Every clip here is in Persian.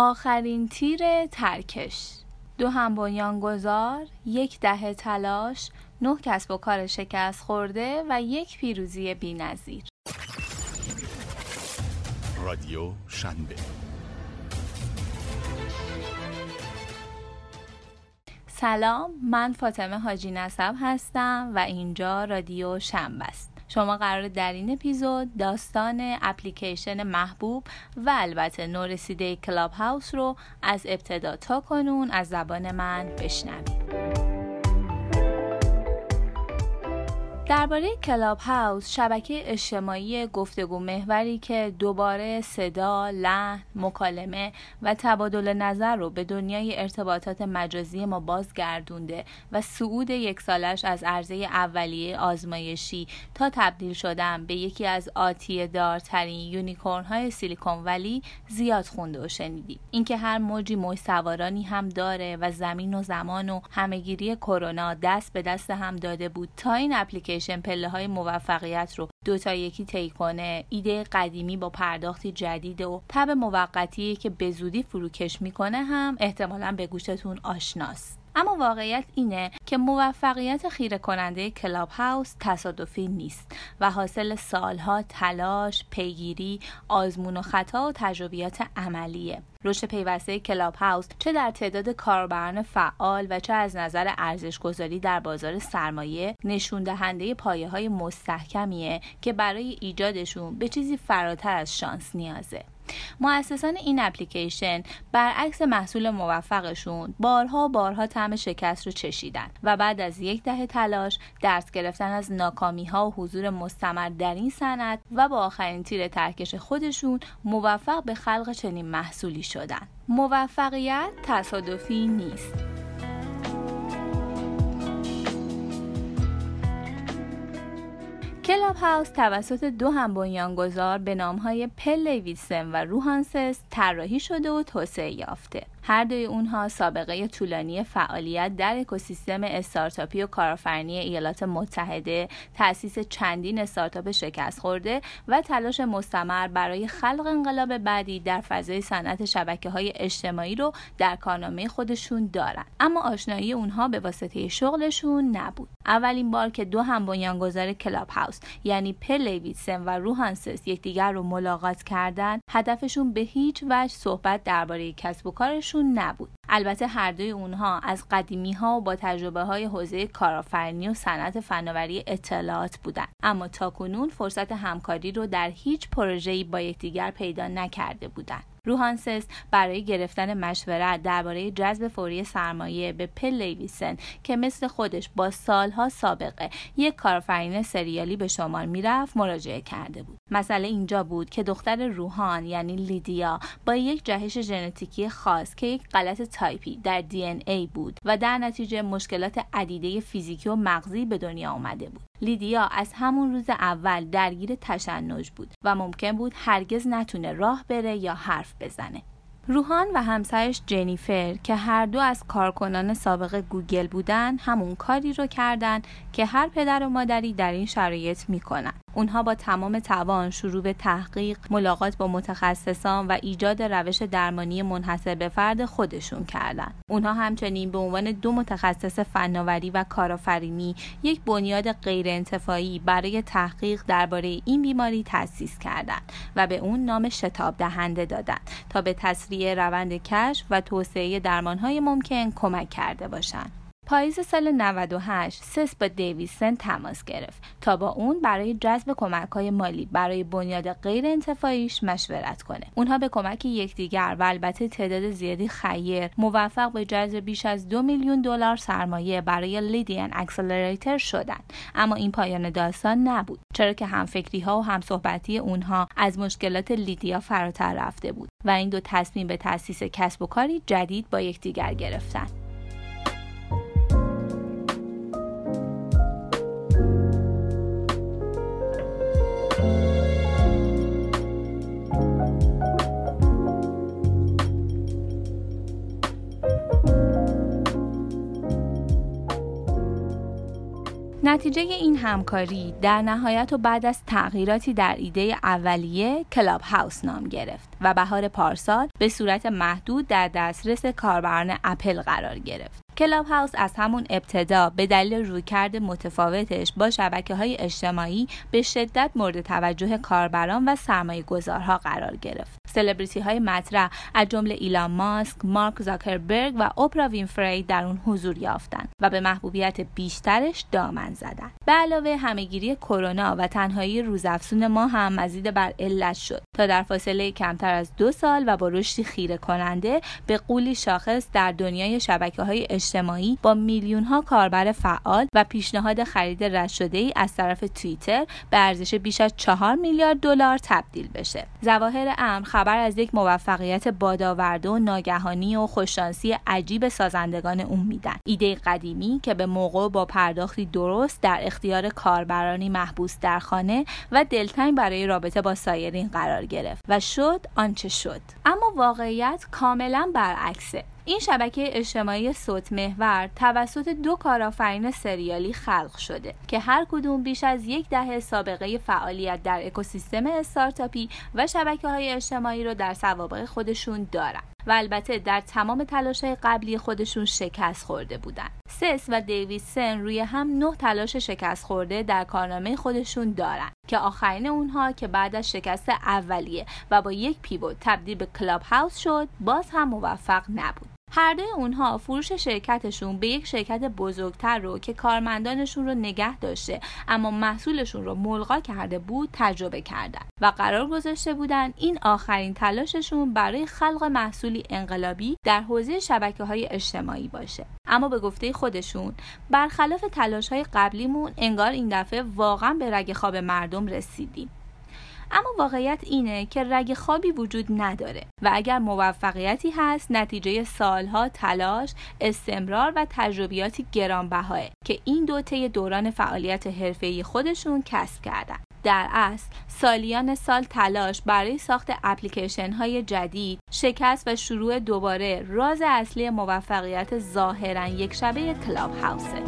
آخرین تیر ترکش. دو هم بنیانگذار یک دهه تلاش نه کسب و کار شکست خورده و یک پیروزی بینظیر. رادیو شنبه. سلام من فاطمه حاجی نصب هستم و اینجا رادیو شنبه است. شما قرار در این اپیزود داستان اپلیکیشن محبوب و البته نورسیده کلاب هاوس رو از ابتدا تا کنون از زبان من بشنوید. درباره کلاب هاوس شبکه اجتماعی گفتگو محوری که دوباره صدا، لحن، مکالمه و تبادل نظر رو به دنیای ارتباطات مجازی ما بازگردونده و صعود یک سالش از عرضه اولیه آزمایشی تا تبدیل شدن به یکی از آتیه دارترین unicorn های سیلیکون ولی زیاد خونده و شنیدیم اینکه هر موجی موج سوارانی هم داره و زمین و زمان و همه‌گیری کرونا دست به دست هم داده بود تا این اپلیکیشن اپلیکیشن پله های موفقیت رو دو تا یکی طی کنه ایده قدیمی با پرداختی جدید و تب موقتی که به زودی فروکش می‌کنه هم احتمالا به گوشتون آشناست. اما واقعیت اینه که موفقیت خیره کننده کلاب هاوس تصادفی نیست و حاصل سالها تلاش، پیگیری، آزمون و خطا و تجربیات عملیه. رشد پیوسته کلاب هاوس چه در تعداد کاربران فعال و چه از نظر ارزش گذاری در بازار سرمایه نشون دهنده پایه های مستحکمیه که برای ایجادشون به چیزی فراتر از شانس نیازه. مؤسسان این اپلیکیشن برعکس محصول موفقشون بارها بارها طعم شکست رو چشیدن و بعد از یک دهه تلاش درس گرفتن از ناکامی ها و حضور مستمر در این صنعت و با آخرین تیر ترکش خودشون موفق به خلق چنین محصولی شدن. موفقیت تصادفی نیست. کلاب هاوس توسط دو هم بنیانگذار به نامهای پل دیویسون و روهان ست طراحی شده و توسعه یافته. هر دوی اونها سابقه طولانی فعالیت در اکوسیستم استارتاپی و کارآفرینی ایالات متحده، تأسیس چندین استارتاپ شکست خورده و تلاش مستمر برای خلق انقلاب بعدی در فضای صنعت شبکه های اجتماعی رو در کارنامه خودشون دارن. اما آشنایی اونها به واسطه شغلشون نبود. اولین بار که دو هم بنیانگذار کلاب هاوس یعنی پل دیویسون و روهان ست یکدیگر رو ملاقات کردند، هدفشون به هیچ وجه صحبت درباره کسب و کارشون نبود. البته هر دوی اونها از قدیمی ها و با تجربه های حوزه کارآفرینی و صنعت فناوری اطلاعات بودند. اما تاکنون فرصت همکاری رو در هیچ پروژه‌ای با یکدیگر پیدا نکرده بودند. روهان سث برای گرفتن مشورت درباره جذب فوری سرمایه به پل دیویسن که مثل خودش با سالها سابقه یک کارآفرین سریالی به شمار می‌رفت مراجعه کرده بود. مسئله اینجا بود که دختر روهان یعنی لیدیا با یک جهش ژنتیکی خاص که یک غلط تایپی در دی ان ای بود و در نتیجه مشکلات عدیده فیزیکی و مغزی به دنیا آمده بود. لیدیا از همون روز اول درگیر تشنج بود و ممکن بود هرگز نتونه راه بره یا حرف بزنه. روهان و همسرش جنیفر که هر دو از کارکنان سابق گوگل بودن همون کاری رو کردن که هر پدر و مادری در این شرایط می‌کنن اونها با تمام توان شروع به تحقیق ملاقات با متخصصان و ایجاد روش درمانی منحصر به فرد خودشون کردند اونها همچنین به عنوان دو متخصص فناوری و کارآفرینی یک بنیاد غیرانتفاعی برای تحقیق درباره این بیماری تأسیس کردند و به اون نام شتاب دهنده دادند تا به تسریع روند کشف و توسعه درمانهای ممکن کمک کرده باشند پاییز سال 98 سث با دیویسن تماس گرفت تا با اون برای جذب کمک های مالی برای بنیاد غیر انتفاعیش مشورت کنه. اونها به کمک یکدیگر و البته تعداد زیادی خیر موفق به جذب بیش از دو میلیون دلار سرمایه برای لیدیان اکسلراتور شدند. اما این پایان داستان نبود چرا که همفکری ها و همصحبتی اونها از مشکلات لیدیا فراتر رفته بود و این دو تصمیم به تأسیس کسب و کاری جدید با یکدیگر گرفتند نتیجه این همکاری در نهایت و بعد از تغییراتی در ایده اولیه کلاب هاوس نام گرفت و بهار پارسال به صورت محدود در دسترس کاربران اپل قرار گرفت. کلاب هاوس از همون ابتدا به دلیل رویکرد متفاوتش با شبکه های اجتماعی به شدت مورد توجه کاربران و سرمایه گذارها قرار گرفت. سلبریتی های مطرح از جمله ایلان ماسک، مارک زاکربرگ و اوپرا وینفری در اون حضور یافتند و به محبوبیت بیشترش دامن زدند. به علاوه همهگیری کرونا و تنهایی روزافزون ما هم مزید بر علت شد تا در فاصله کمتر از دو سال و با رشدی خیره کننده به قولی شاخص در دنیای شبکه های با میلیون ها کاربر فعال و پیشنهاد خرید رد شده ای از طرف توییتر به ارزش بیش از 4 میلیارد دلار تبدیل بشه. ظواهر امر خبر از یک موفقیت بادآورده و ناگهانی و خوششانسی عجیب سازندگان اون میدن. ایده قدیمی که به موقع با پرداختی درست در اختیار کاربرانی محبوس در خانه و دلتنگ برای رابطه با سایرین قرار گرفت و شد آنچه شد. اما واقعیت کاملا برعکسه. این شبکه اجتماعی صوت محور توسط دو کارآفرین سریالی خلق شده که هر کدوم بیش از یک دهه سابقه فعالیت در اکوسیستم استارتاپی و شبکه های اجتماعی رو در سوابق خودشون دارن و البته در تمام تلاش قبلی خودشون شکست خورده بودن. سث و دیویسن روی هم نه تلاش شکست خورده در کارنامه خودشون دارن که آخرین اونها که بعد از شکست اولیه و با یک pivot تبدیل به کلاب هاوس شد باز هم موفق نبود. هر دوی اونها فروش شرکتشون به یک شرکت بزرگتر رو که کارمندانشون رو نگه داشته اما محصولشون رو ملغا کرده بود تجربه کردن و قرار گذاشته بودن این آخرین تلاششون برای خلق محصولی انقلابی در حوزه شبکه های اجتماعی باشه. اما به گفته خودشون برخلاف تلاش های قبلیمون انگار این دفعه واقعا به رگ خواب مردم رسیدیم. اما واقعیت اینه که رگ خوابی وجود نداره و اگر موفقیتی هست نتیجه سالها تلاش، استمرار و تجربیاتی گرانبهاه که این دو طی دوران فعالیت حرفه‌ای خودشون کسب کردن. در اصل سالیان سال تلاش برای ساخت اپلیکیشن های جدید شکست و شروع دوباره راز اصلی موفقیت ظاهرا یک شبه کلاب هاوسه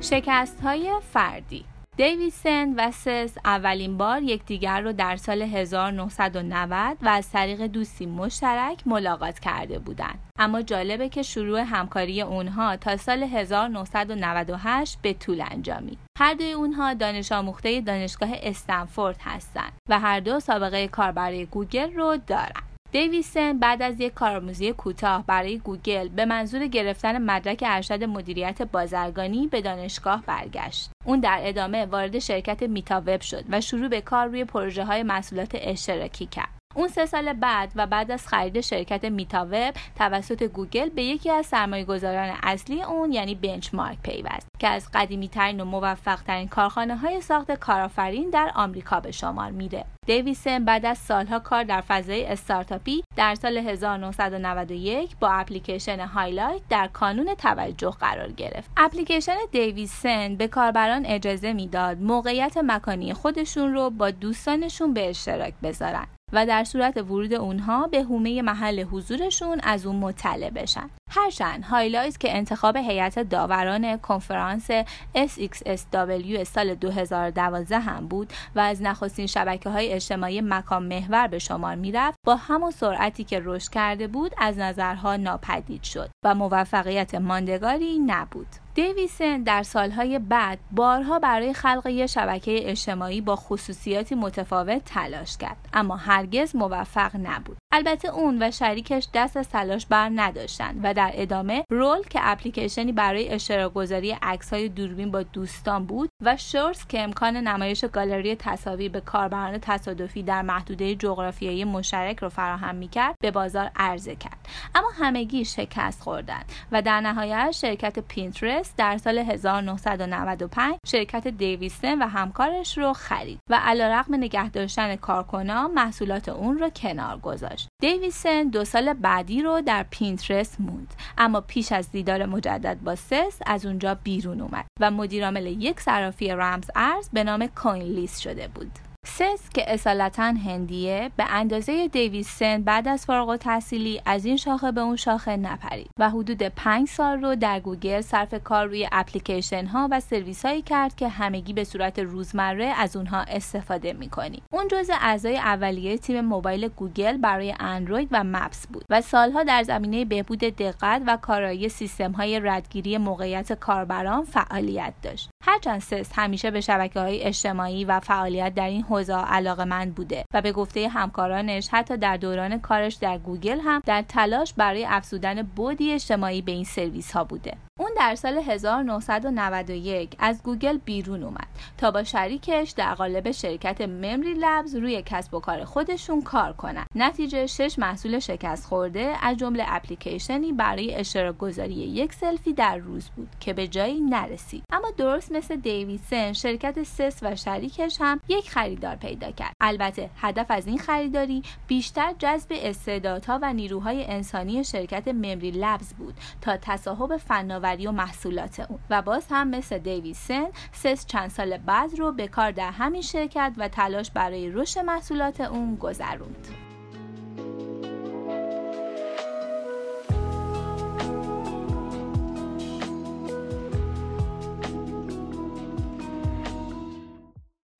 شکست های فردی دیویسن و سس اولین بار یکدیگر رو در سال 1990 و از طریق دوستی مشترک ملاقات کرده بودند. اما جالبه که شروع همکاری اونها تا سال 1998 به طول انجامید. هر دوی اونها دانش آموخته دانشگاه استنفورد هستند و هر دو سابقه کار برای گوگل رو دارند. دیویسن بعد از یک کارآموزی کوتاه برای گوگل به منظور گرفتن مدرک ارشد مدیریت بازرگانی به دانشگاه برگشت. اون در ادامه وارد شرکت میتا وب شد و شروع به کار روی پروژه های محصولات اشتراکی کرد. اون سه سال بعد و بعد از خرید شرکت میتا وب توسط گوگل به یکی از سرمایه گذاران اصلی اون یعنی بنچمارک پیوست که از قدیمی ترین و موفق ترین کارخانه های ساخت کارآفرین در آمریکا به شمار میره. دیویسن بعد از سالها کار در فضای استارتاپی در سال 1991 با اپلیکیشن هایلایت در کانون توجه قرار گرفت. اپلیکیشن دیویسن به کاربران اجازه می‌داد موقعیت مکانی خودشون رو با دوستانشون به اشتراک بذارن و در صورت ورود اونها به حومه محل حضورشون از اون مطلع بشن. هرچند هایلایت که انتخاب هیئت داوران کنفرانس SXSW سال 2012 هم بود و از نخستین شبکه های اجتماعی مکان محور به شمار می‌رفت با همون سرعتی که رشد کرده بود از نظرها ناپدید شد و موفقیت ماندگاری نبود. دیویسن در سالهای بعد بارها برای خلق یک شبکه اجتماعی با خصوصیاتی متفاوت تلاش کرد اما هرگز موفق نبود البته اون و شریکش دست از تلاش بر نداشتند و در ادامه رول که اپلیکیشنی برای اشتراک گذاری عکس های دوربین با دوستان بود و شورس که امکان نمایش گالری تصاویر به کاربران تصادفی در محدوده جغرافیایی مشترک رو فراهم می‌کرد به بازار عرضه کرد. اما همگی شکست خوردند و در نهایت شرکت پینترست در سال 1995 شرکت دیویسن و همکارش رو خرید و علیرغم نگه داشتن کارکنان محصولات اون رو کنار گذاشت. دیویسن دو سال بعدی رو در پینترست موند. اما پیش از دیدار مجدد با سث از اونجا بیرون اومد و مدیرعامل یک صرافی رمز ارز به نام کوین لیست شده بود. سث که اصالتا هندیه به اندازه دیویسن بعد از فارغ التحصیلی از این شاخه به اون شاخه نپرید و حدود پنج سال رو در گوگل صرف کار روی اپلیکیشن ها و سرویس هایی کرد که همگی به صورت روزمره از اونها استفاده می‌کنیم. اون جزء اعضای اولیه تیم موبایل گوگل برای اندروید و Maps بود و سالها در زمینه بهبود دقت و کارایی سیستم های ردگیری موقعیت کاربران فعالیت داشت. هرچند سث همیشه به شبکه های اجتماعی و فعالیت در این حوزه علاقه مند بوده و به گفته همکارانش حتی در دوران کارش در گوگل هم در تلاش برای افزودن بعدی اجتماعی به این سرویس ها بوده. اون در سال 1991 از گوگل بیرون اومد تا با شریکش در قالب شرکت ممری لبز روی کسب و کار خودشون کار کنند. نتیجه شش محصول شکست خورده از جمله اپلیکیشنی برای اشتراک گذاری یک سلفی در روز بود که به جایی نرسید. اما درست مثل دیویدسن شرکت سس و شریکش هم یک خریدار پیدا کرد. البته هدف از این خریداری بیشتر جذب استعدادها و نیروهای انسانی شرکت ممری لبز بود تا تصاحب فناوری و محصولات اون و باز هم مثل دیویسن سث چند سال بعد رو به کار در همین شرکت و تلاش برای رشد محصولات اون گذروند.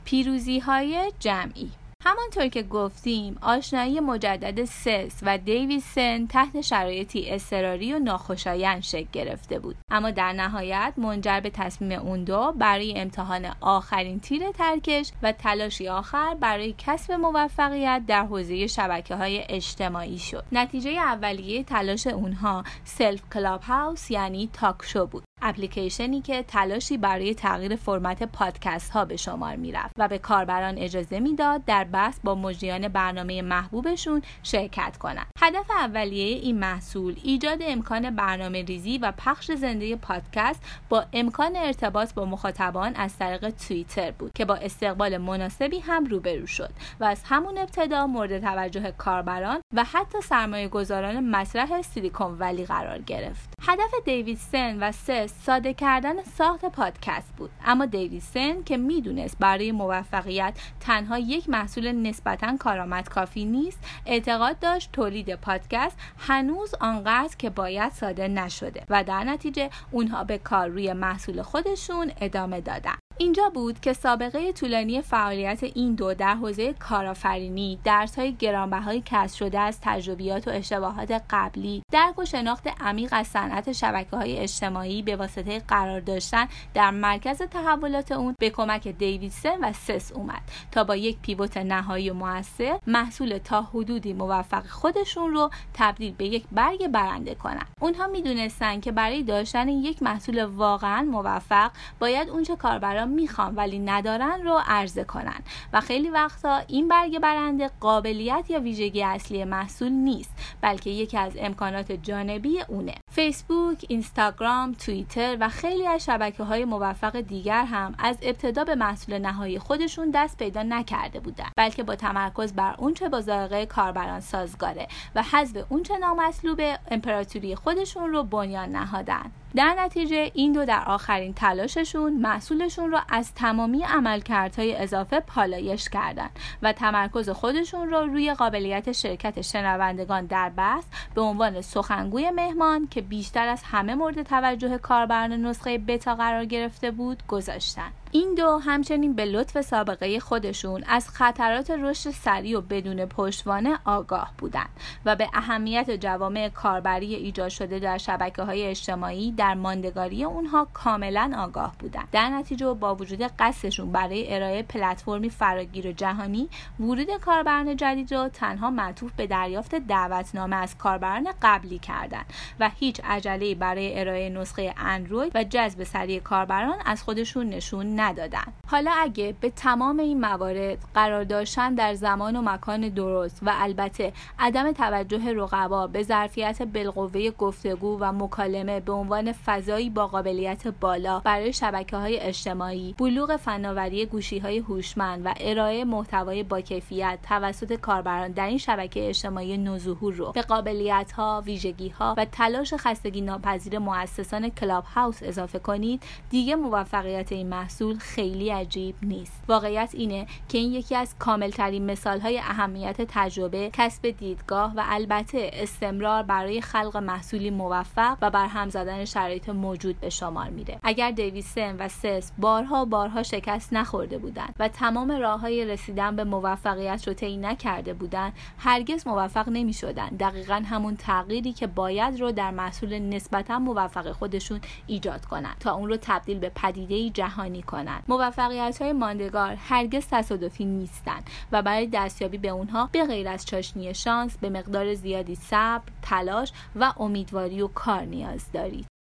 پیروزی های جمعی همانطور که گفتیم آشنایی مجدد سث و دیویسن تحت شرایطی اضطراری و ناخوشایند شکل گرفته بود. اما در نهایت منجر به تصمیم اون دو برای امتحان آخرین تیر ترکش و تلاشی آخر برای کسب موفقیت در حوزه شبکه های اجتماعی شد. نتیجه اولیه تلاش اونها سلف کلاب هاوس یعنی تاک شو بود. اپلیکیشنی که تلاشی برای تغییر فرمت پادکست ها به شمار می‌رفت و به کاربران اجازه می‌داد در بحث با مجریان برنامه محبوبشون شرکت کنند. هدف اولیه این محصول ایجاد امکان برنامه ریزی و پخش زنده پادکست با امکان ارتباط با مخاطبان از طریق توییتر بود که با استقبال مناسبی هم روبرو شد و از همون ابتدا مورد توجه کاربران و حتی سرمایه گذاران مطرح سیلیکون ولی قرار گرفت. هدف دیویدسن و سث ساده کردن ساخت پادکست بود. اما دیویدسن که می‌دونست برای موفقیت تنها یک محصول نسبتا کارآمد کافی نیست اعتقاد داشت تولید پادکست هنوز آنقدر که باید ساده نشده و در نتیجه اونها به کار روی محصول خودشون ادامه دادن. اینجا بود که سابقه طولانی فعالیت این دو در حوزه کارآفرینی درسهای گرانبهای کسب شده از تجربیات و اشتباهات قبلی درک و شناخت عمیق از صنعت شبکه های اجتماعی به واسطه قرار داشتن در مرکز تحولات اون به کمک دیویدسن و سس اومد تا با یک پیوت نهایی و موثر محصول تا حدودی موفق خودشون رو تبدیل به یک برگ برنده کنن. اونها می‌دونستن که برای داشتن یک محصول واقعا موفق باید اونچه کاربران می‌خوان ولی ندارن رو عرضه کنن. و خیلی وقتا این برگ برنده قابلیت یا ویژگی اصلی محصول نیست بلکه یکی از امکانات جانبی اونه. فیسبوک، اینستاگرام، توییتر و خیلی از شبکه های موفق دیگر هم از ابتدا به محصول نهایی خودشون دست پیدا نکرده بودن بلکه با تمرکز بر اونچه با ذائقه کاربران سازگاره و حذف اونچه نامطلوب امپراتوری خودشون رو بنیان نهادن. در نتیجه این دو در آخرین تلاششون محصولشون رو از تمامی عملکردهای اضافه پالایش کردند و تمرکز خودشون رو روی قابلیت شرکت شنوندگان در بحث به عنوان سخنگوی مهمان که بیشتر از همه مورد توجه کاربران نسخه بتا قرار گرفته بود گذاشتن. این دو همچنین به لطف سابقه خودشون از خطرات رشد سریع و بدون پشتوانه آگاه بودند و به اهمیت جوامع کاربری ایجاد شده در شبکه های اجتماعی در ماندگاری اونها کاملا آگاه بودند. در نتیجه با وجود قصدشون برای ارائه پلتفرمی فراگیر و جهانی ورود کاربران جدید را تنها معطوف به دریافت دعوتنامه از کاربران قبلی کردند و هیچ عجله برای ارائه نسخه اندروید و جذب سریع کاربران از خودشون نشون ندادن. حالا اگه به تمام این موارد قرار داشتن در زمان و مکان درست و البته عدم توجه رقبا به ظرفیت بالقوه گفتگو و مکالمه به عنوان فضایی با قابلیت بالا برای شبکه های اجتماعی بلوغ فناوری گوشی های هوشمند و ارائه محتوای با کیفیت توسط کاربران در این شبکه اجتماعی نوظهور رو به قابلیت ها ویژگی ها و تلاش خستگی ناپذیر مؤسسان کلاب هاوس اضافه کنید دیگه موفقیت این محصول محصول خیلی عجیب نیست. واقعیت اینه که این یکی از کاملترین مثال های اهمیت تجربه کسب دیدگاه و البته استمرار برای خلق محصولی موفق و بر هم زدن شرایط موجود به شمار میره. اگر دیویسن و سس بارها بارها شکست نخورده بودند و تمام راه های رسیدن به موفقیت رو طی نکرده بودند هرگز موفق نمی شدن دقیقا همون تغییری که باید رو در محصول نسبتا موفق خودشون ایجاد کنند تا اون رو تبدیل به پدیده جهانی کنند موفقیت های ماندگار هرگز تصادفی نیستند و برای دستیابی به اونها به غیر از چاشنی شانس به مقدار زیادی صبر تلاش و امیدواری و کار نیاز دارید.